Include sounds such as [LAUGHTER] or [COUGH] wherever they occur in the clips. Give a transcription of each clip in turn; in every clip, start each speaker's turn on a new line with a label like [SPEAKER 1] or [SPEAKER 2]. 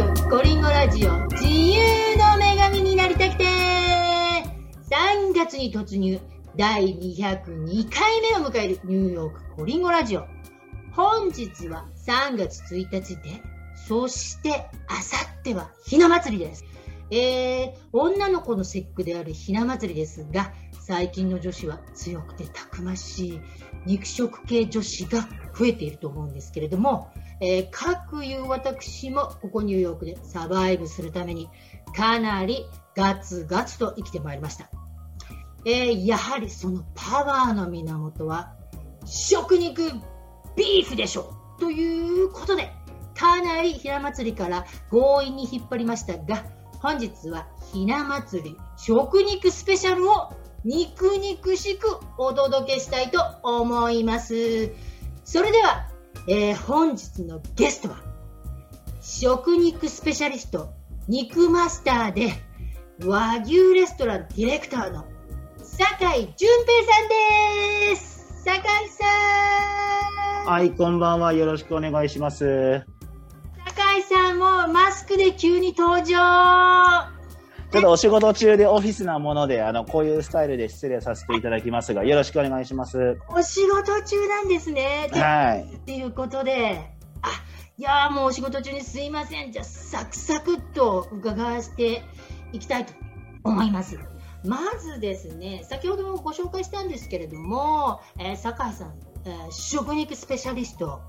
[SPEAKER 1] ークコリンゴラジオ自由の女神になりたくて。3月に突入。第202回目を迎えるニューヨークコリンゴラジオ。本日は3月1日でそしてあさってはひな祭りです。えー、女の子の節句であるひな祭りですが最近の女子は強くてたくましい肉食系女子が増えていると思うんですけれども、えー、各いう私もここニューヨークでサバイブするためにかなりガツガツと生きてまいりました。えー、やはりそのパワーの源は食肉ビーフでしょということでかなりひな祭りから強引に引っ張りましたが本日はひな祭り食肉スペシャルを肉肉しくお届けしたいと思います。それでは、えー、本日のゲストは、食肉スペシャリスト、肉マスターで、和牛レストランディレクターの酒井淳平さんです。酒井さ
[SPEAKER 2] ん。はい、こんばんは。よろしくお願いします。
[SPEAKER 1] 酒井さんもマスクで急に登場。
[SPEAKER 2] ちょっとお仕事中でオフィスなもので、あの、こういうスタイルで失礼させていただきますが、よろしくお願いします。
[SPEAKER 1] お仕事中なんですね。はい。っていうことで、あ、いやもうお仕事中にすいません。じゃあ、サクサクっと伺わせていきたいと思います。まずですね、先ほどもご紹介したんですけれども、えー、酒井さん、えー、食肉スペシャリスト、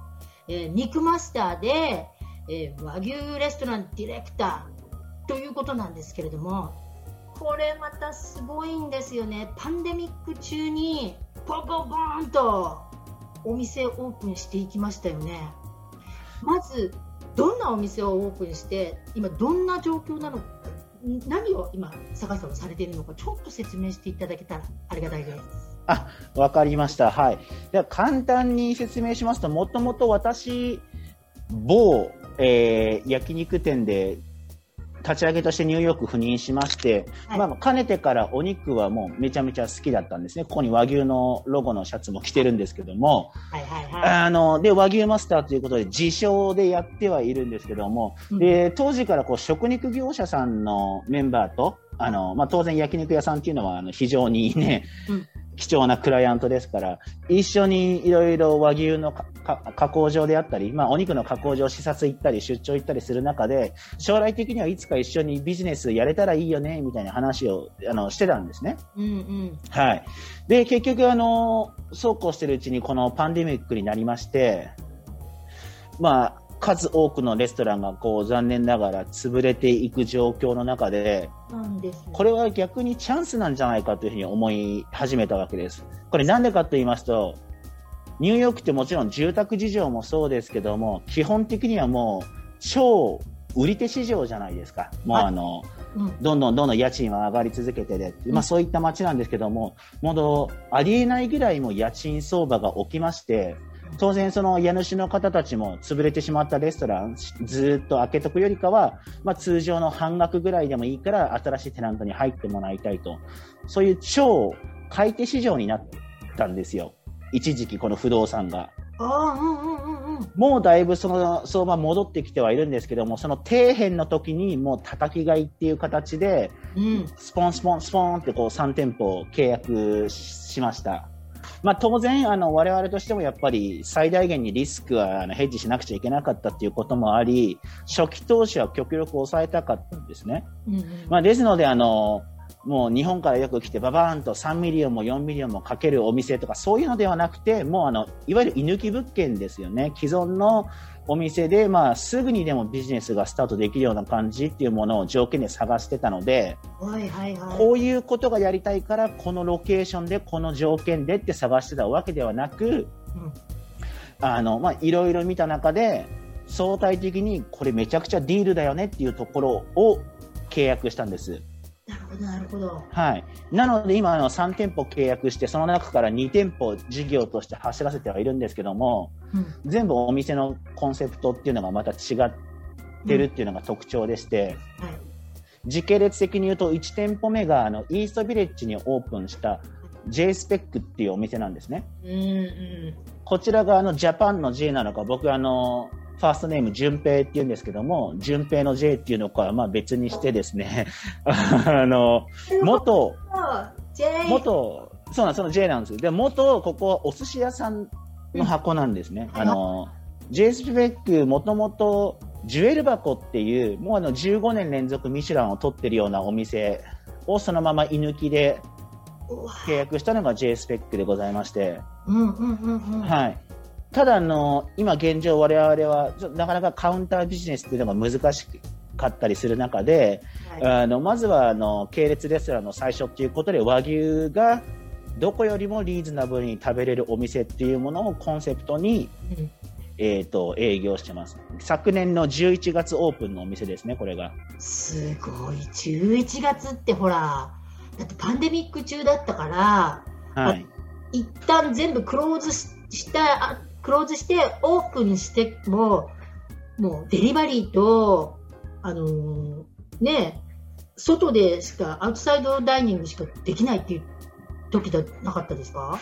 [SPEAKER 1] えー、肉マスターで、えー、和牛レストランディレクター、ということなんですけれどもこれまたすごいんですよねパンデミック中にポンポンポンとお店オープンしていきましたよねまずどんなお店をオープンして今どんな状況なのか何を今坂井さんはされているのかちょっと説明していただけたらありがたいです。
[SPEAKER 2] あ、わかりました。はい。では簡単に説明しますと、もともと私、某、えー、焼肉店で立ち上げとしてニューヨーク赴任しまして、はい、まあ、かねてからお肉はもうめちゃめちゃ好きだったんですね。ここに和牛のロゴのシャツも着てるんですけども、はいはいはい、あの、で、和牛マスターということで自称でやってはいるんですけども、うん、で、当時からこう食肉業者さんのメンバーと、あの、まあ、当然焼肉屋さんっていうのはあの非常にね、うん貴重なクライアントですから、一緒にいろいろ和牛の加工場であったり、まあ、お肉の加工場視察行ったり、出張行ったりする中で、将来的にはいつか一緒にビジネスやれたらいいよね、みたいな話をあのしてたんですね。うんうん、はい。で、結局、あの、そうこうしてるうちにこのパンデミックになりまして、まあ、数多くのレストランがこう残念ながら潰れていく状況の中で、これは逆にチャンスなんじゃないかというふうに思い始めたわけです。これなんでかと言いますと、ニューヨークってもちろん住宅事情もそうですけども、基本的にはもう超売り手市場じゃないですか。もうあの、うん、どんどんどんどん家賃は上がり続けてで、まあそういった街なんですけども、もうありえないぐらいも家賃相場が起きまして、当然その家主の方たちも潰れてしまったレストランずっと開けとくよりかは、まあ、通常の半額ぐらいでもいいから新しいテナントに入ってもらいたいと。そういう超買い手市場になったんですよ。一時期この不動産が。もうだいぶその相場戻ってきてはいるんですけども、その底辺の時にもう叩き買いっていう形で、うん、スポンスポンスポンってこう3店舗契約しました。まあ、当然、あの、我々としてもやっぱり最大限にリスクはあのヘッジしなくちゃいけなかったっていうこともあり、初期投資は極力抑えたかったんですね。うんうん、まあ、ですので、あの、もう日本からよく来てババーンと3 million も4 million もかけるお店とかそういうのではなくて、もうあの、いわゆる居抜き物件ですよね。既存のお店で、まあ、すぐにでもビジネスがスタートできるような感じっていうものを条件で探してたので、はいはいはい、こういうことがやりたいから、このロケーションで、この条件でって探してたわけではなく、うん、あの、まあ、いろいろ見た中で、相対的にこれめちゃくちゃディールだよねっていうところを契約したんです。
[SPEAKER 1] なるほど。
[SPEAKER 2] はい。なので今の3店舗契約して、その中から2店舗事業として走らせてはいるんですけども、うん、全部お店のコンセプトっていうのがまた違ってるっていうのが特徴でして、うん、はい、時系列的に言うと1店舗目があのイーストビレッジにオープンした J スペックっていうお店なんですね。うんうん、こちらがあのジャパンの J なのか、僕あの、ファーストネーム、順平って言うんですけども、順平の J っていうのか、まあ別にしてですね、[LAUGHS] あの、元、元、そうなんその J なんですよ。で、元、ここはお寿司屋さんの箱なんですね。あの、J スペック、もともと、ジュエル箱っていう、もうあの15年連続ミシュランを取ってるようなお店をそのまま居抜きで契約したのが J スペックでございまして、はい。ただあの、今現状我々はなかなかカウンタービジネスっていうのが難しかったりする中で、はい、あのまずはあの系列レストランの最初ということで和牛がどこよりもリーズナブルに食べれるお店っていうものをコンセプトに、うん、えっ、ー、と、営業してます。昨年の11月オープンのお店ですね、これが。
[SPEAKER 1] すごい。11月ってほら、だってパンデミック中だったから、はい。一旦全部クローズした、クローズしてオープンしても、もうデリバリーと、あのー、ね、外でしか、アウトサイドダイニングしかできないっていう時じゃなかったですか？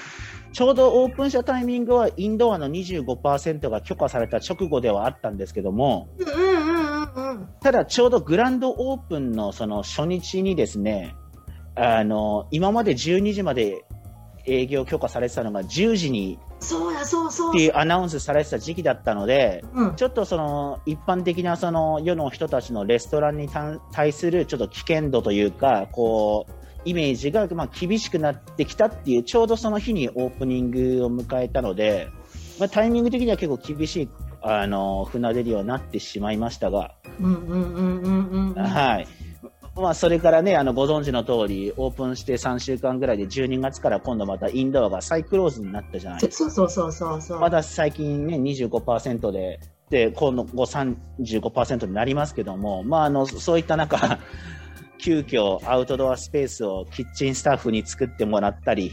[SPEAKER 2] ちょうどオープンしたタイミングはインドアの25%が許可された直後ではあったんですけども、ただちょうどグランドオープンのその初日にですね、あの、今まで12時まで営業許可されてたのが10時に
[SPEAKER 1] そうやそうそう。
[SPEAKER 2] っていうアナウンスされてた時期だったので、うん、ちょっとその一般的なその世の人たちのレストランに対するちょっと危険度というか、こう、イメージがまあ厳しくなってきたっていう、ちょうどその日にオープニングを迎えたので、まあ、タイミング的には結構厳しい、あの、船出るようになってしまいましたが、はい。まあ、それからね、あの、ご存知の通り、オープンして3週間ぐらいで12月から今度またインドアが再クローズになったじゃないです
[SPEAKER 1] か。そうそうそうそう
[SPEAKER 2] まだ最近ね、25%で、で、今度35%になりますけども、まあ、あの、そういった中、急遽アウトドアスペースをキッチンスタッフに作ってもらったり、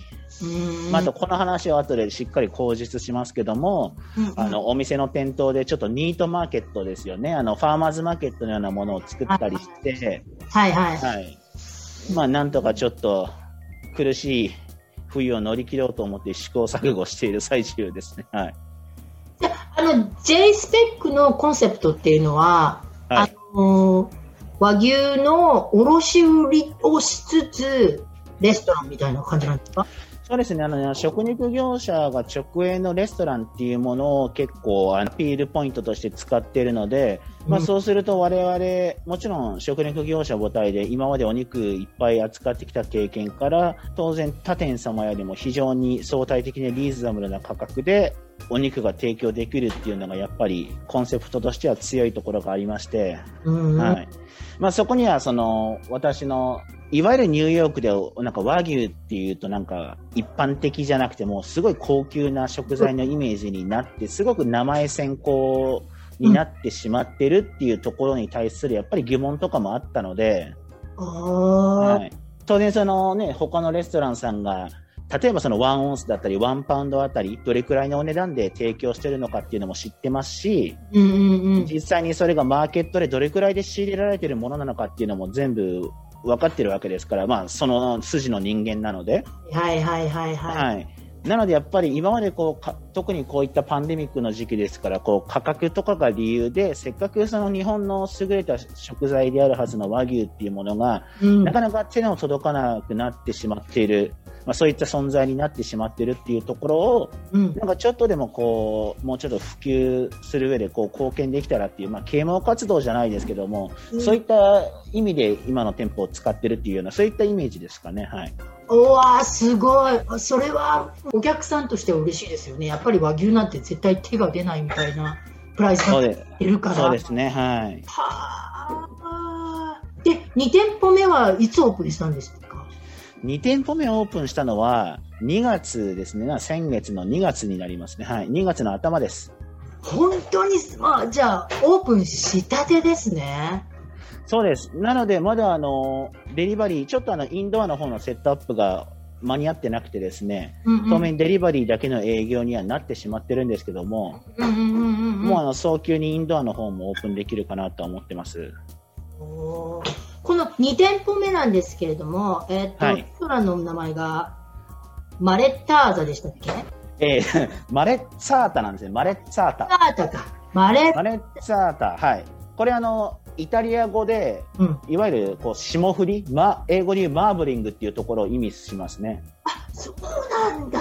[SPEAKER 2] まあ、あとこの話は後でしっかり口述しますけども、うんうん、あのお店の店頭でちょっとニートマーケットですよね。あのファーマーズマーケットのようなものを作ったりして、
[SPEAKER 1] はいはい、はい、
[SPEAKER 2] まあ、なんとかちょっと苦しい冬を乗り切ろうと思って試行錯誤している最中ですね。はい、
[SPEAKER 1] あの J スペックのコンセプトっていうのは、はい、あの和牛の卸売りをしつつ、レストランみたいな感じなんですか？
[SPEAKER 2] そうですね。あの、食肉業者が直営のレストランっていうものを結構アピールポイントとして使っているので、うん、まあそうすると我々、もちろん食肉業者母体で今までお肉いっぱい扱ってきた経験から、当然他店様よりも非常に相対的にリーズナブルな価格でお肉が提供できるっていうのがやっぱりコンセプトとしては強いところがありまして、うん、はい。まあそこにはその私のいわゆるニューヨークでなんか和牛っていうとなんか一般的じゃなくてもすごい高級な食材のイメージになってすごく名前先行になってしまってるっていうところに対するやっぱり疑問とかもあったので、はい、当然そのね他のレストランさんが例えばそのワンオンスだったりワンパウンドあたりどれくらいのお値段で提供してるのかっていうのも知ってますし、うんうんうん、実際にそれがマーケットでどれくらいで仕入れられてるものなのかっていうのも全部分かってるわけですから、まあ、その筋の人間なので。
[SPEAKER 1] はいはいはいはい。はい、
[SPEAKER 2] なのでやっぱり今までこう特にこういったパンデミックの時期ですからこう価格とかが理由でせっかくその日本の優れた食材であるはずの和牛っていうものが、うん、なかなか手の届かなくなってしまっているまあ、そういった存在になってしまっているっていうところを、うん、なんかちょっとでもこうもうちょっと普及する上でこう貢献できたらっていう、まあ、啓蒙活動じゃないですけども、うん、そういった意味で今の店舗を使ってるっていうようなそういったイメージですかね。はい。
[SPEAKER 1] おわすごい。それはお客さんとしては嬉しいですよね。やっぱり和牛なんて絶対手が出ないみたいなプライスが出るから。
[SPEAKER 2] そうですね。はい。
[SPEAKER 1] はあ。で、2店舗目はいつオープンしたんですか？
[SPEAKER 2] 2店舗目オープンしたのは2月ですね。先月の2月になりますね。はい。2月の頭です。
[SPEAKER 1] 本当に、まあ、じゃあ、オープンしたてですね。
[SPEAKER 2] そうです。なので、まだあの、デリバリー、ちょっとあの、インドアの方のセットアップが間に合ってなくてですね、うんうん、当面デリバリーだけの営業にはなってしまってるんですけども、もうあの、早急にインドアの方もオープンできるかなと思ってます。
[SPEAKER 1] おこの2店舗目なんですけれども、えっ、ー、と、はい、レストランの名前が、マレッターザでしたっけ？
[SPEAKER 2] えー、[LAUGHS] マレッツァータなんですね。マレッツァータ。
[SPEAKER 1] ータか。マレ
[SPEAKER 2] マレッツァータ、はい。これあの、イタリア語で、
[SPEAKER 1] うん。
[SPEAKER 2] いわゆるこう霜降り、ま、英語で言うマーブリングっていうところを意味しますね。
[SPEAKER 1] そうなんだ。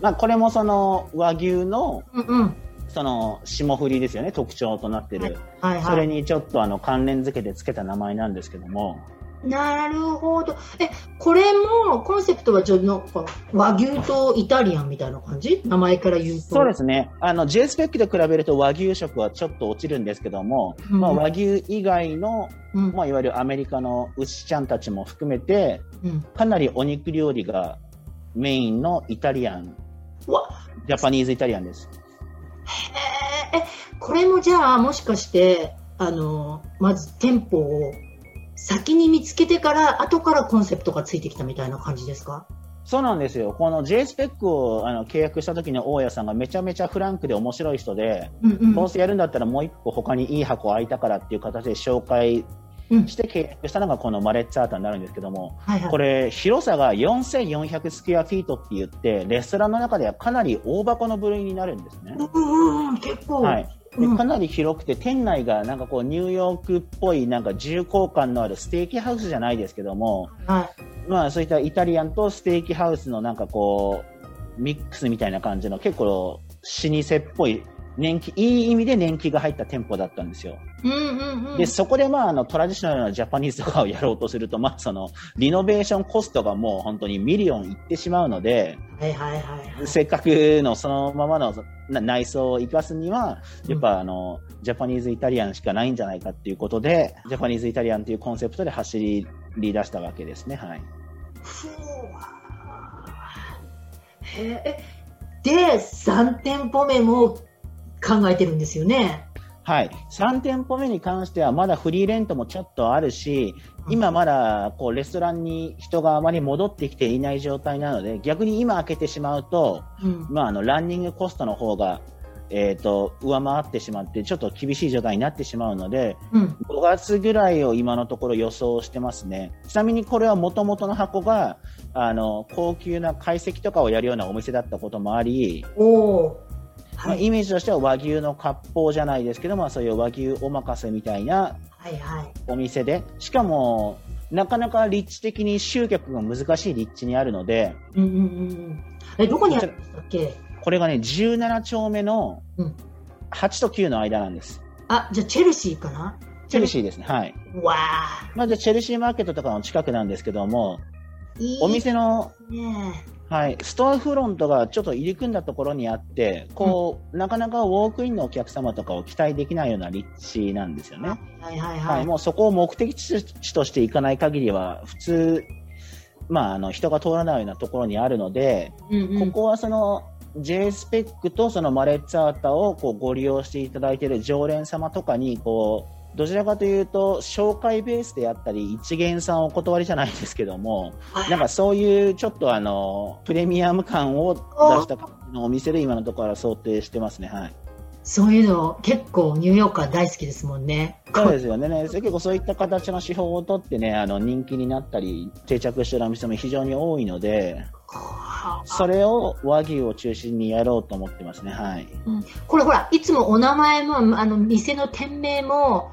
[SPEAKER 2] まあ、これもその和牛の
[SPEAKER 1] うんうん。
[SPEAKER 2] その霜降りですよね、特徴となってる。
[SPEAKER 1] はいはい。
[SPEAKER 2] それにちょっとあの関連付けてつけた名前なんですけども、
[SPEAKER 1] なるほど。え、これも、コンセプトはちょっとなんか、和牛とイタリアンみたいな感じ？名前から言うと。
[SPEAKER 2] そうですね、あの J スペックで比べると和牛食はちょっと落ちるんですけども、
[SPEAKER 1] うん
[SPEAKER 2] まあ、和牛以外の、
[SPEAKER 1] うん。
[SPEAKER 2] まあ、いわゆるアメリカの牛ちゃんたちも含めて、
[SPEAKER 1] うん。
[SPEAKER 2] かなりお肉料理がメインのイタリアン、ジャパニーズイタリアンです。
[SPEAKER 1] へーえ、これもじゃあ、もしかして、あの、まず店舗を先に見つけてから、後からコンセプトがついてきたみたいな感じですか？
[SPEAKER 2] そうなんですよ。この J スペックをあの契約した時の大家さんがめちゃめちゃフランクで面白い人で、
[SPEAKER 1] うんうん。
[SPEAKER 2] どうせやるんだったらもう一個他にいい箱空いたからっていう形で紹介
[SPEAKER 1] うん
[SPEAKER 2] して契約したのがこのマレッツァータになるんですけども、
[SPEAKER 1] はいはい。
[SPEAKER 2] これ広さが4400スクエアフィートって言って、レストランの中ではかなり大箱の部類になるんですね。
[SPEAKER 1] うんうんうん、結構。
[SPEAKER 2] はい。で
[SPEAKER 1] うん
[SPEAKER 2] かなり広くて、店内がなんかこうニューヨークっぽいなんか重厚感のあるステーキハウスじゃないですけども、
[SPEAKER 1] はい。
[SPEAKER 2] まあそういったイタリアンとステーキハウスのなんかこう、ミックスみたいな感じの結構老舗っぽい年季、いい意味で年季が入った店舗だったんですよ。
[SPEAKER 1] うんうんうん。
[SPEAKER 2] で、そこでまああの traditional な Japanese とかをやろうとすると、まあそのリノベーションコストがもう本当に million いってしまうので、
[SPEAKER 1] はいはいはいはい。
[SPEAKER 2] せっかくのそのままのな内装を生かすには、やっぱあの、 Japanese Italian しかないんじゃないかっていうことで、 Japanese Italian というコンセプトで走り出したわけですね。はい。
[SPEAKER 1] ふうへえ。で、3店舗目も考えてるんですよね。
[SPEAKER 2] はい。3店舗目に関してはまだフリーレントもちょっとあるし、今まだこうレストランに人があまり戻ってきていない状態なので、逆に今開けてしまうと、
[SPEAKER 1] うん。
[SPEAKER 2] まああの、ランニングコストの方が、えっ、と、上回ってしまって、ちょっと厳しい状態になってしまうので、
[SPEAKER 1] うん。
[SPEAKER 2] 5月ぐらいを今のところ予想してますね。ちなみにこれは元々の箱が、あの、高級な解析とかをやるようなお店だったこともあり、
[SPEAKER 1] おお。
[SPEAKER 2] まあ、
[SPEAKER 1] はい
[SPEAKER 2] イメージとしては和牛の割烹じゃないですけども、そういう和牛お任せみたいな
[SPEAKER 1] はいはい。
[SPEAKER 2] お店で、しかも、なかなか立地的に集客が難しい立地にあるので、
[SPEAKER 1] うんうんうんうん。え、どこにあるんでしたっけ？
[SPEAKER 2] これがね、17丁目の
[SPEAKER 1] うん
[SPEAKER 2] 8と9の間なんです。
[SPEAKER 1] あ、じゃあチェルシーかな？
[SPEAKER 2] チェルシーですね。はい。
[SPEAKER 1] ー。わあ。
[SPEAKER 2] まずチェルシーマーケットとかの近くなんですけども、
[SPEAKER 1] いい
[SPEAKER 2] お店の
[SPEAKER 1] ね
[SPEAKER 2] はい、ストアフロントがちょっと入り組んだところにあって、こう、なかなかウォークインのお客様とかを期待できないような立地なんですよね。
[SPEAKER 1] はいはい
[SPEAKER 2] は、
[SPEAKER 1] はいい。
[SPEAKER 2] もうそこを目的地としていかない限りは、普通、まあ、あの、人が通らないようなところにあるので、
[SPEAKER 1] うんうん
[SPEAKER 2] ここはその、J スペックとそのマレッツァータをこうご利用していただいている常連様とかに、こう、どちらかというと、紹介ベースであったり、一元さんお断りじゃないですけども、
[SPEAKER 1] はい
[SPEAKER 2] なんかそういうちょっとあの、プレミアム感を出した感じのお店で今のところは想定してますね。はい。
[SPEAKER 1] そういうの結構ニューヨークは大好きですもんね。
[SPEAKER 2] そうですよね。ね結構そういった形の手法をとってね、あの、人気になったり、定着してるお店も非常に多いので、それを和牛を中心にやろうと思ってますね。はい。
[SPEAKER 1] これほら、いつもお名前も、あの、店の店名も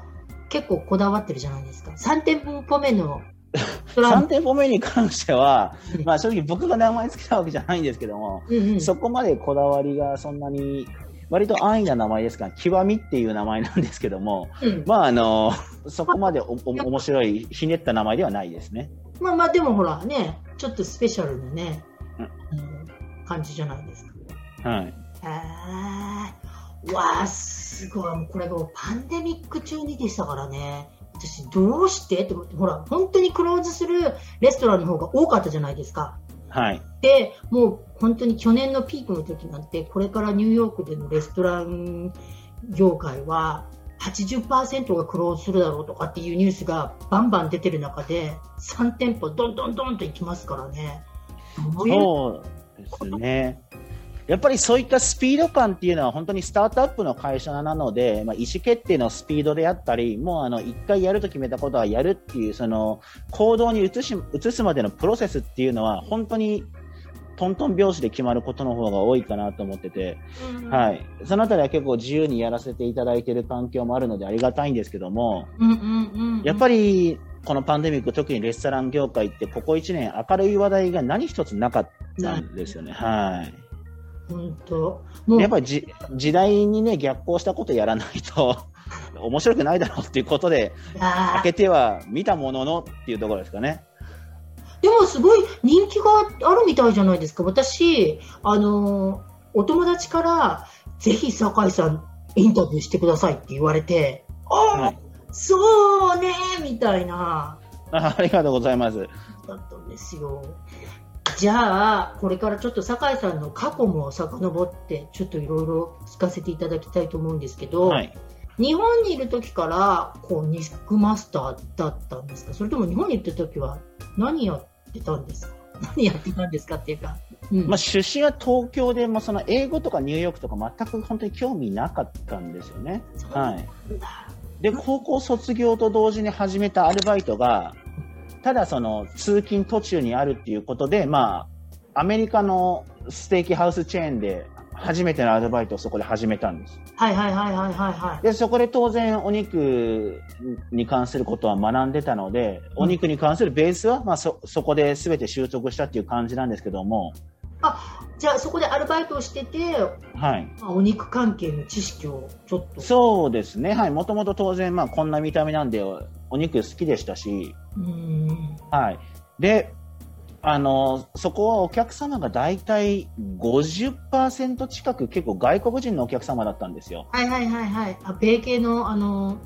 [SPEAKER 1] 結構こだわってるじゃないですか。3店舗目の [LAUGHS] トラ
[SPEAKER 2] 3
[SPEAKER 1] ンプ。
[SPEAKER 2] 店舗目に関しては
[SPEAKER 1] うん、
[SPEAKER 2] まあ正直僕が名前つけたわけじゃないんですけども、
[SPEAKER 1] うんうん
[SPEAKER 2] そこまでこだわりがそんなに、割と安易な名前ですから、極みっていう名前なんですけども、
[SPEAKER 1] うん
[SPEAKER 2] まああの、そこまでおお面白い、ひねった名前ではないですね。
[SPEAKER 1] まあまあ、でもほらね、ちょっとスペシャルなね、
[SPEAKER 2] うん
[SPEAKER 1] うん感じじゃないですか。
[SPEAKER 2] はい。
[SPEAKER 1] へーわあ、すごい。もうこれがもうパンデミック中にでしたからね。私、どうして？って思って、ほら、本当にクローズするレストランの方が多かったじゃないですか。
[SPEAKER 2] はい。
[SPEAKER 1] で、もう本当に去年のピークの時なんて、これからニューヨークでのレストラン業界は、80%がクローズするだろうとかっていうニュースがバンバン出てる中で、3店舗どんどんどんと行きますからね。
[SPEAKER 2] そうですね。やっぱりそういったスピード感っていうのは本当にスタートアップの会社なので、まあ、意思決定のスピードであったり、もうあの一回やると決めたことはやるっていうその行動に移し移すまでのプロセスっていうのは本当にトントン拍子で決まることの方が多いかなと思ってて、
[SPEAKER 1] うん
[SPEAKER 2] はい。そのあたりは結構自由にやらせていただいている環境もあるのでありがたいんですけども。やっぱり、このパンデミック、特にレストラン業界って、ここ1年明るい話題が何一つなかったんですよね。はい。
[SPEAKER 1] 本当。もう
[SPEAKER 2] やっぱりじ時代にね、逆行したことやらないと、[LAUGHS] 面白くないだろうっていうことで、開けては見たもののっていうところですかね。
[SPEAKER 1] でもすごい人気があるみたいじゃないですか。私、あの、お友達から、ぜひ酒井さんインタビューしてくださいって言われて、ああ、
[SPEAKER 2] はい
[SPEAKER 1] そうねみたいな、
[SPEAKER 2] あ [LAUGHS] ありがとうございます。
[SPEAKER 1] だったんですよ。じゃあ、これからちょっと酒井さんの過去も遡って、ちょっといろいろ聞かせていただきたいと思うんですけど、
[SPEAKER 2] はい。
[SPEAKER 1] 日本にいる時から、こう、ニックマスターだったんですか？それとも日本に行った時は何やってたんですか？[LAUGHS] 何やってたんですかっていうか。うん
[SPEAKER 2] まあ、出身は東京でもその英語とかニューヨークとか全く本当に興味なかったんですよね。はい。で、高校卒業と同時に始めたアルバイトが、ただその通勤途中にあるっていうことで、まあ、アメリカのステーキハウスチェーンで初めてのアルバイトをそこで始めたんです。
[SPEAKER 1] はいはいはいはいはいはい。
[SPEAKER 2] で、そこで当然お肉に関することは学んでたので、お肉に関するベースは、まあそ、そこで全て習得したっていう感じなんですけども、
[SPEAKER 1] じゃあそこでアルバイトをしてて、
[SPEAKER 2] はい。
[SPEAKER 1] まあ、お肉関係の知識をちょっと。
[SPEAKER 2] そうですね。はい。もともと当然、まあ、こんな見た目なんで、お肉好きでしたし、
[SPEAKER 1] うーん。
[SPEAKER 2] はい。で、あの、そこはお客様が大体50%近く結構外国人のお客様だったんですよ。
[SPEAKER 1] はいはいはいはい。あ、米系の、あの、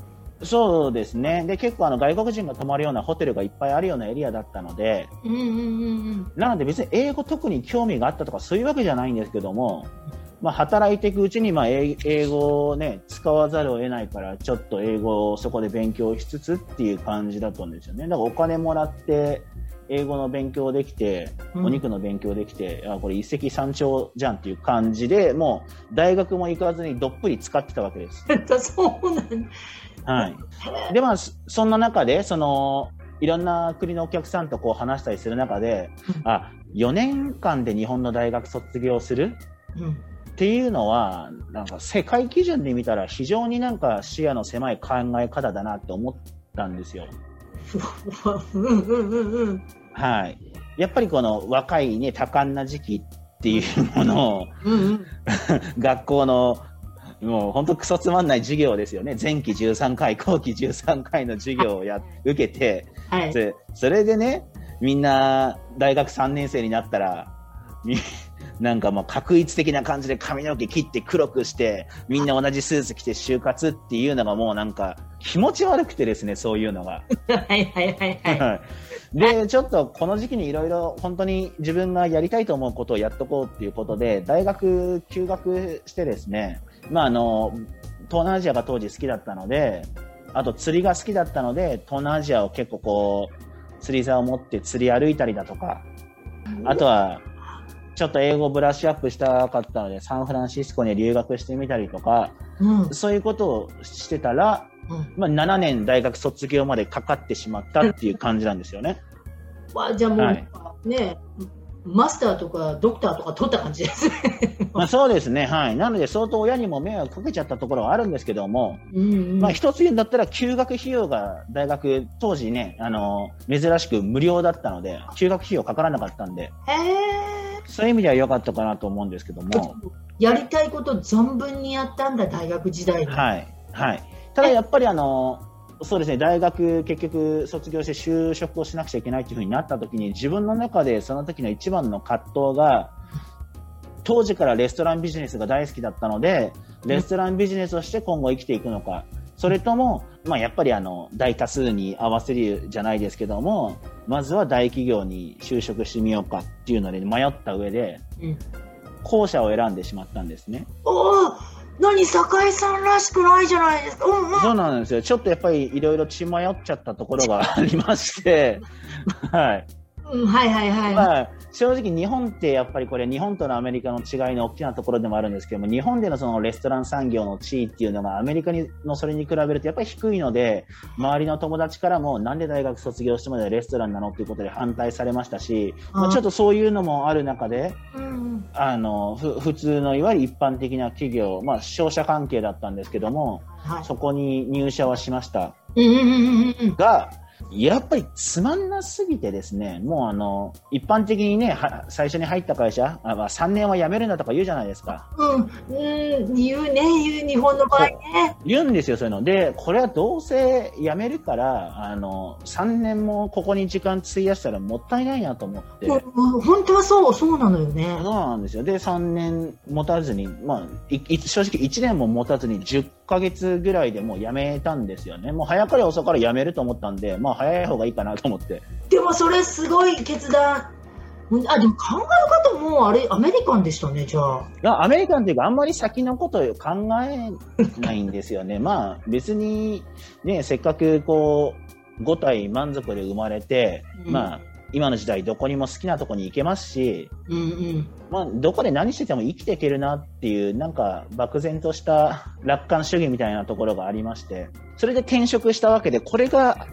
[SPEAKER 2] そうですね。で、結構あの外国人が泊まるようなホテルがいっぱいあるようなエリアだったので、
[SPEAKER 1] うんうんうんうん。
[SPEAKER 2] なので別に英語特に興味があったとかそういうわけじゃないんですけども、まあ、働いていくうちに、まあ、英英語をね、使わざるを得ないから、ちょっと英語をそこで勉強しつつっていう感じだったんですよね。だからお金もらって、英語の勉強できて、
[SPEAKER 1] うん
[SPEAKER 2] お肉の勉強できて、あこれ一石三鳥じゃんっていう感じで、もう大学も行かずにどっぷり使ってたわけです。[LAUGHS]
[SPEAKER 1] そうなんだ。
[SPEAKER 2] はい。で、まあ、そそんな中で、その、いろんな国のお客さんとこう話したりする中で、あ、4年間で日本の大学卒業する
[SPEAKER 1] うん。
[SPEAKER 2] っていうのは、なんか世界基準で見たら非常になんか視野の狭い考え方だなって思ったんですよ。はい。やっぱりこの若いね、多感な時期っていうものを。[LAUGHS] 学校の、もう本当クソつまんない授業ですよね。前期13回、後期13回の授業をや、受けて、
[SPEAKER 1] はい。
[SPEAKER 2] それそれでね、みんな大学3年生になったら、みなんかもう確一的な感じで髪の毛切って黒くして、みんな同じスーツ着て就活っていうのがもうなんか気持ち悪くてですね、そういうのが。
[SPEAKER 1] はいはいはいはい。
[SPEAKER 2] で、ちょっとこの時期にいろいろ本当に自分がやりたいと思うことをやっとこうっていうことで、大学休学してですね、まああの、東南アジアが当時好きだったので、あと釣りが好きだったので、東南アジアを結構こう、釣り竿を持って釣り歩いたりだとか、あとは、ちょっと英語ブラッシュアップしたかったので、サンフランシスコに留学してみたりとか、
[SPEAKER 1] うん。
[SPEAKER 2] そういうことをしてたら、
[SPEAKER 1] うん。
[SPEAKER 2] まあ、7年大学卒業までかかってしまったっていう感じなんですよね。
[SPEAKER 1] わじゃあもう、
[SPEAKER 2] はい
[SPEAKER 1] ね、マスターとかドクターとか取った感じですね。[LAUGHS]
[SPEAKER 2] まあそうですね、はい。なので相当親にも迷惑かけちゃったところはあるんですけども、
[SPEAKER 1] うんうん。
[SPEAKER 2] まあ一つ言うんだったら休学費用が大学当時ね、あの、珍しく無料だったので、休学費用かからなかったんで、
[SPEAKER 1] へ
[SPEAKER 2] そういう意味では良かったかなと思うんですけど
[SPEAKER 1] ー
[SPEAKER 2] も、
[SPEAKER 1] やりたいこと存分にやったんだ、大学時代に。
[SPEAKER 2] はい、はい。ただやっぱりあの、そうですね、大学結局卒業して就職をしなくちゃいけないというふうになった時に自分の中でその時の一番の葛藤が、当時からレストランビジネスが大好きだったので、レストランビジネスをして今後生きていくのか、それとも、まあ、やっぱりあの大多数に合わせるじゃないですけども、まずは大企業に就職してみようかっていうので迷った上で、
[SPEAKER 1] うん。
[SPEAKER 2] 後者を選んでしまったんですね。
[SPEAKER 1] おお何、酒井さんらしくないじゃないですか。うんうん。
[SPEAKER 2] そうなんですよ。ちょっとやっぱりいろいろ血迷っちゃったところがありまして、[LAUGHS] はい。
[SPEAKER 1] うん、はいはいはい。
[SPEAKER 2] まあ、正直日本ってやっぱりこれ日本とのアメリカの違いの大きなところでもあるんですけども、日本でのそのレストラン産業の地位っていうのがアメリカにのそれに比べるとやっぱり低いので、周りの友達からもなんで大学卒業してまでレストランなのっていうことで反対されましたし、まあ、ちょっとそういうのもある中で、
[SPEAKER 1] うん
[SPEAKER 2] あの、ふ普通のいわゆる一般的な企業、まあ商社関係だったんですけども、
[SPEAKER 1] はい。
[SPEAKER 2] そこに入社はしました。が、やっぱりつまんなすぎてですね、もうあの、一般的にね、は最初に入った会社、あまあ、3年は辞めるんだとか言うじゃないですか。
[SPEAKER 1] うん、うん、言うね、言う、日本の場合ね。
[SPEAKER 2] 言うんですよ、そういうの。で、これはどうせ辞めるから、あの、3年もここに時間費やしたらもったいないなと思って。
[SPEAKER 1] 本当はそう、そうなのよね
[SPEAKER 2] そう。なんですよ。で、3年持たずに、まあ、いい正直1年も持たずに10ヶ月ぐらいでもう辞めたんですよね。もう早かれ遅かれ辞めると思ったんで、まあ早い方がいいかなと思って。
[SPEAKER 1] でもそれすごい決断。うんあ、でも考え方もあれ、アメリカンでしたね、じゃあ。
[SPEAKER 2] いやアメリカンっていうか、あんまり先のことを考えないんですよね。[LAUGHS] まあ、別に、ね、せっかくこう、5体満足で生まれて、
[SPEAKER 1] うん
[SPEAKER 2] まあ、今の時代どこにも好きなとこに行けますし、
[SPEAKER 1] うんうん。
[SPEAKER 2] まあ、どこで何してても生きていけるなっていう、なんか、漠然とした楽観主義みたいなところがありまして、それで転職したわけで、これが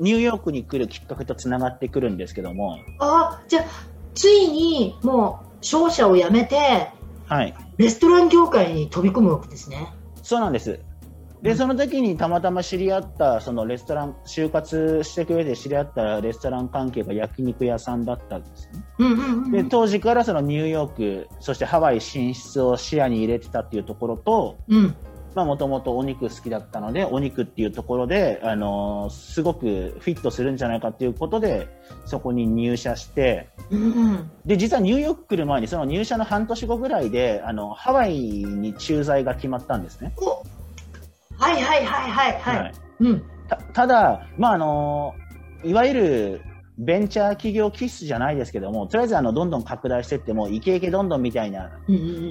[SPEAKER 2] ニューヨークに来るきっかけとつながってくるんですけども、
[SPEAKER 1] あ、じゃあ、ついにもう商社を辞めて、
[SPEAKER 2] はい。
[SPEAKER 1] レストラン業界に飛び込むわけですね。
[SPEAKER 2] そうなんです。で、
[SPEAKER 1] うん
[SPEAKER 2] その時にたまたま知り合った、そのレストラン、就活していく上で知り合ったレストラン関係が焼肉屋さんだったんですね。
[SPEAKER 1] うんうんうん。
[SPEAKER 2] で、当時からそのニューヨーク、そしてハワイ進出を視野に入れてたっていうところと、
[SPEAKER 1] うん。
[SPEAKER 2] まあもともとお肉好きだったので、お肉っていうところで、あのーすごくフィットするんじゃないかっていうことで、そこに入社して。で、実はニューヨーク来る前に、その入社の半年後ぐらいで、あの、ハワイに駐在が決まったんですね。
[SPEAKER 1] おはいはいはいはいはい。うん。
[SPEAKER 2] たただ、まああのいわゆるベンチャー企業気質じゃないですけども、とりあえずあのどんどん拡大していっても、イケイケどんどんみたいな。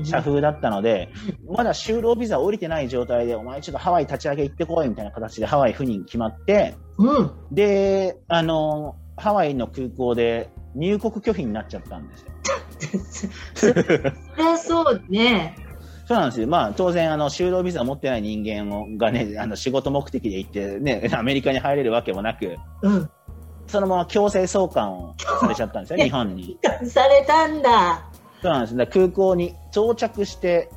[SPEAKER 2] 社風だったので、まだ就労ビザ降りてない状態で、お前ちょっとハワイ立ち上げ行ってこいみたいな形でハワイ赴任決まって、
[SPEAKER 1] うん。
[SPEAKER 2] で、あのハワイの空港で入国拒否になっちゃったんですよ。
[SPEAKER 1] そりゃそうね。
[SPEAKER 2] そうなんですよ。まあ、当然、あの、就労ビザ持ってない人間をがね、あの、仕事目的で行って、ね、アメリカに入れるわけもなく、
[SPEAKER 1] うん。
[SPEAKER 2] そのまま強制送還をされちゃったんですよ、日本に。
[SPEAKER 1] されたんだ。
[SPEAKER 2] そうなんです。だから空港に到着して、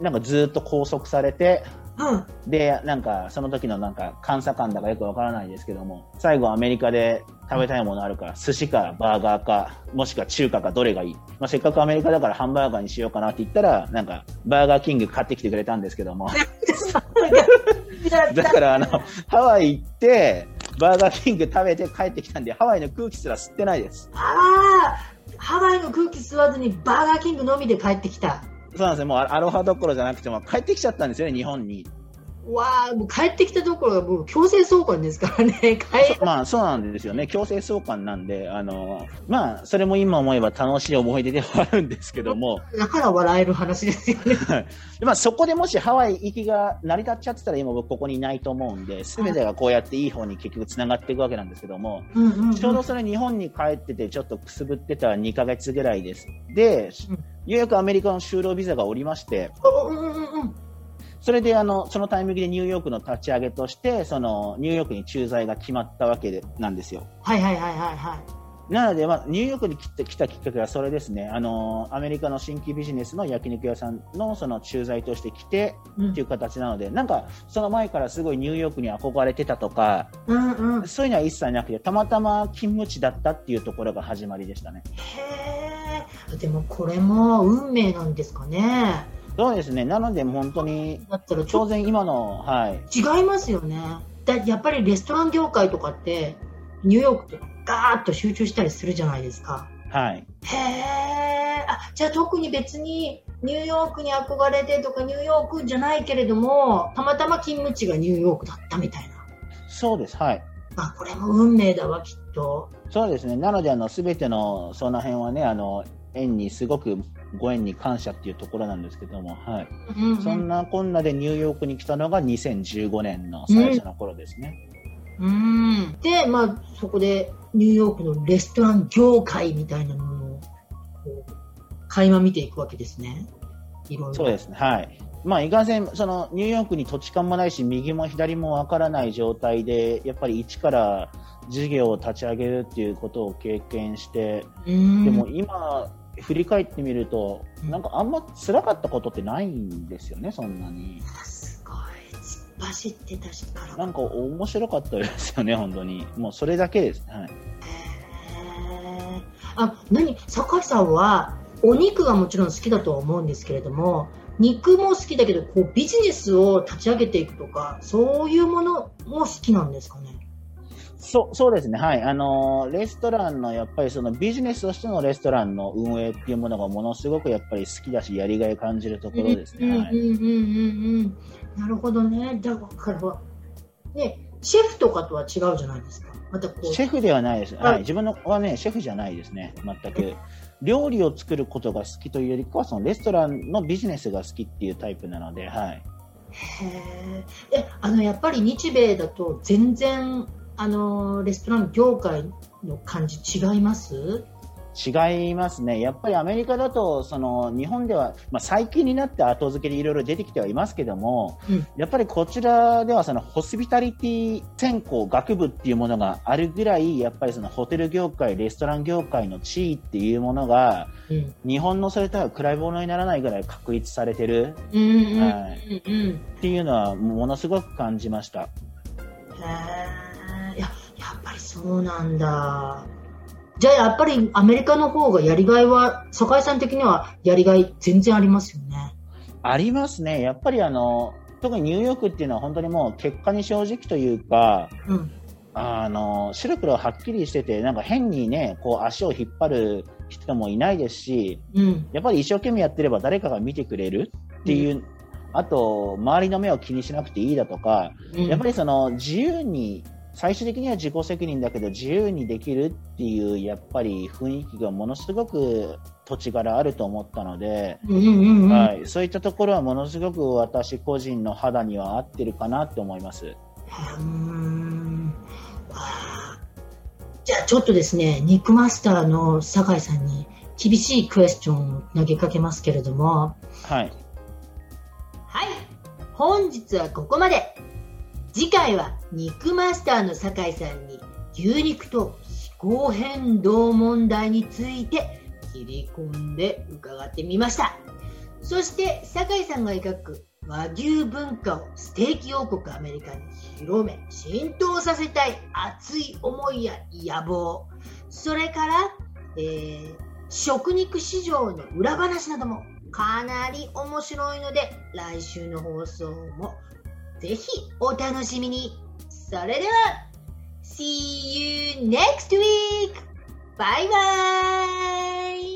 [SPEAKER 2] なんかずっと拘束されて、
[SPEAKER 1] うん。
[SPEAKER 2] で、なんか、その時のなんか、監査官だかよくわからないですけども、最後アメリカで食べたいものあるから、寿司かバーガーか、もしくは中華かどれがいい？まあ、せっかくアメリカだからハンバーガーにしようかなって言ったら、なんか、バーガーキング買ってきてくれたんですけども、だからあの、ハワイ行って、バーガーキング食べて帰ってきたんで、ハワイの空気すら吸ってないです。
[SPEAKER 1] ああ、ハワイの空気吸わずにバーガーキングのみで帰ってきた。
[SPEAKER 2] そうなんですよ。もうアロハどころじゃなくても帰ってきちゃったんですよね、日本に。
[SPEAKER 1] わあ、もう帰ってきたところがもう強制送還ですからね。[LAUGHS]
[SPEAKER 2] まあそうなんですよね。強制送還なんで、あの、まあそれも今思えば楽しい思い出ではあるんですけども、
[SPEAKER 1] だから笑える話ですよね。[LAUGHS]
[SPEAKER 2] でまあそこでもしハワイ行きが成り立っちゃってたら今僕ここにいないと思うんで、すべてがこうやっていい方に結局繋がっていくわけなんですけども、
[SPEAKER 1] うんうんうん
[SPEAKER 2] ちょうどそれ日本に帰っててちょっとくすぶってた2ヶ月ぐらいです。で、
[SPEAKER 1] うん
[SPEAKER 2] ようやくアメリカの就労ビザがおりまして、
[SPEAKER 1] うんうんうんうん。
[SPEAKER 2] それであの、そのタイミングでニューヨークの立ち上げとして、そのニューヨークに駐在が決まったわけでなんですよ。
[SPEAKER 1] はいはいはいはいはい。
[SPEAKER 2] なので、まあ、ニューヨークに来て来たきっかけはそれですね。あの、アメリカの新規ビジネスの焼肉屋さんのその駐在として来て
[SPEAKER 1] うん
[SPEAKER 2] っていう形なので、なんか、その前からすごいニューヨークに憧れてたとか、
[SPEAKER 1] うんうん。
[SPEAKER 2] そういうのは一切なくて、たまたま勤務地だったっていうところが始まりでしたね。
[SPEAKER 1] へえ。でもこれも運命なんですかね。
[SPEAKER 2] そうですね。なので、本当に、
[SPEAKER 1] だったら
[SPEAKER 2] 当然今の、はい。
[SPEAKER 1] と違いますよね。だやっぱりレストラン業界とかって、ニューヨークってガーッと集中したりするじゃないですか。
[SPEAKER 2] はい。
[SPEAKER 1] へえ。あ、じゃあ特に別にニューヨークに憧れてとかニューヨークじゃないけれども、たまたま勤務地がニューヨークだったみたいな。
[SPEAKER 2] そうです。はい。
[SPEAKER 1] あ、これも運命だわ、きっと。
[SPEAKER 2] そうですね。なので、あの、すべての、その辺はね、あの、縁にすごくご縁に感謝っていうところなんですけども、はい。
[SPEAKER 1] うんうん
[SPEAKER 2] そんなこんなでニューヨークに来たのが2015年の最初の頃ですね。
[SPEAKER 1] うん。で、まあ、そこでニューヨークのレストラン業界みたいなものを、垣間見ていくわけですね。いろいろ。
[SPEAKER 2] そうですね。はい。まあ、いかんせん、その、ニューヨークに土地勘もないし、右も左もわからない状態で、やっぱり一から事業を立ち上げるっていうことを経験して、
[SPEAKER 1] うん。
[SPEAKER 2] でも今、振り返ってみると、
[SPEAKER 1] うん
[SPEAKER 2] なんかあんま辛かったことってないんですよね、そんなに。
[SPEAKER 1] すごい。突っ走ってたしから。
[SPEAKER 2] なんか面白かったですよね、本当に。もうそれだけです。はい。
[SPEAKER 1] へーあ、何？酒井さんは、お肉がもちろん好きだとは思うんですけれども、肉も好きだけど、こう、ビジネスを立ち上げていくとか、そういうものも好きなんですかね？
[SPEAKER 2] そう、そうですね。はい。あのーレストランの、やっぱりそのビジネスとしてのレストランの運営っていうものがものすごくやっぱり好きだし、やりがい感じるところですね。
[SPEAKER 1] なるほどね。だから、ね、シェフとかとは違うじゃないですか。またこう。
[SPEAKER 2] シェフではないです。
[SPEAKER 1] はい
[SPEAKER 2] はい。自分のはね、シェフじゃないですね。全く。料理を作ることが好きというよりかは、そのレストランのビジネスが好きっていうタイプなので、はい。
[SPEAKER 1] へーえ、あの、やっぱり日米だと全然、あの、レストラン業界の感じ違います？
[SPEAKER 2] 違いますね。やっぱりアメリカだと、その日本では、まあ、最近になって後付けでいろいろ出てきてはいますけども、
[SPEAKER 1] うん
[SPEAKER 2] やっぱりこちらではそのホスピタリティ専攻学部っていうものがあるぐらい、やっぱりそのホテル業界、レストラン業界の地位っていうものが、
[SPEAKER 1] うん。
[SPEAKER 2] 日本のそれとは比べ物にならないぐらい確立されてるは
[SPEAKER 1] うん。
[SPEAKER 2] っていうのはものすごく感じました。
[SPEAKER 1] そうなんだ。じゃあやっぱりアメリカの方がやりがいは、酒井さん的にはやりがい全然ありますよね。
[SPEAKER 2] ありますね。やっぱりあの、特にニューヨークっていうのは本当にもう結果に正直というか、
[SPEAKER 1] うん。
[SPEAKER 2] あの白黒はっきりしてて、なんか変にね、こう足を引っ張る人もいないですし、
[SPEAKER 1] うん。
[SPEAKER 2] やっぱり一生懸命やってれば誰かが見てくれるっていう、あと、周りの目を気にしなくていいだとか、
[SPEAKER 1] うん
[SPEAKER 2] やっぱりその自由に、最終的には自己責任だけど自由にできるっていう、やっぱり雰囲気がものすごく土地柄あると思ったので。はい、そういったところはものすごく私個人の肌には合ってるかなって思います。
[SPEAKER 1] じゃあちょっとですね、肉マスターの酒井さんに厳しいクエスチョンを投げかけますけれども、
[SPEAKER 2] はい。
[SPEAKER 1] はい、本日はここまで。次回は肉マスターの酒井さんに牛肉と気候変動問題について切り込んで伺ってみました。そして酒井さんが描く和牛文化をステーキ王国アメリカに広め浸透させたい熱い思いや野望それから、えー食肉市場の裏話などもかなり面白いので来週の放送もぜひお楽しみにそれでは See you next week! バイバイ